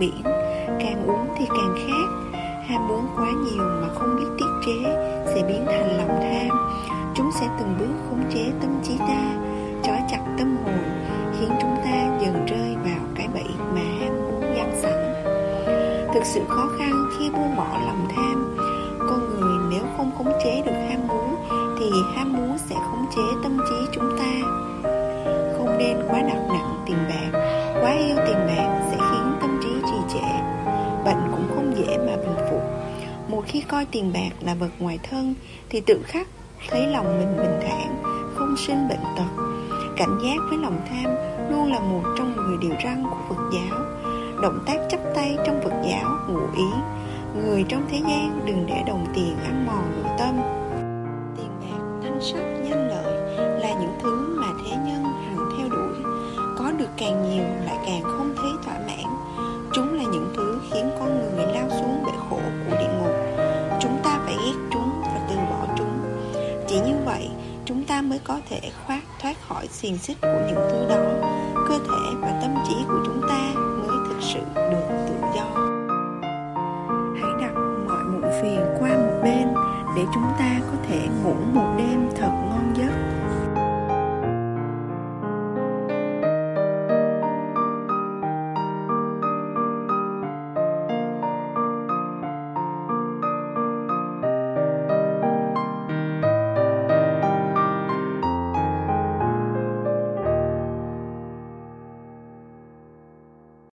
biển Càng uống thì càng khát. Ham muốn quá nhiều mà không biết tiết chế Sẽ biến thành lòng tham. Chúng sẽ từng bước khống chế tâm trí ta, Trói chặt tâm hồn, Khiến chúng ta dần rơi vào cái bẫy mà ham muốn giăng sẵn. Thực sự khó khăn khi buông bỏ lòng tham. Con người nếu không khống chế được ham muốn, Thì ham muốn sẽ khống chế tâm trí chúng ta. Không nên quá đặt nặng tiền bạc, Quá yêu tiền bạc Một khi coi tiền bạc là vật ngoài thân Thì tự khắc thấy lòng mình bình thản Không sinh bệnh tật. Cảnh giác với lòng tham Luôn là một trong 10 điều răn của Phật giáo. Động tác chắp tay trong Phật giáo ngụ ý Người trong thế gian đừng để đồng tiền ăn mòn nội tâm. Tiền bạc, thanh sắc, danh lợi Là những thứ mà thế nhân hằng theo đuổi. Có được càng nhiều lại càng không thấy thỏa mãn Chỉ như vậy, chúng ta mới có thể thoát thoát khỏi xiềng xích của những thứ đó. Cơ thể và tâm trí của chúng ta mới thực sự được tự do. Hãy đặt mọi muộn phiền qua một bên để chúng ta có thể ngủ một đêm thật ngon giấc.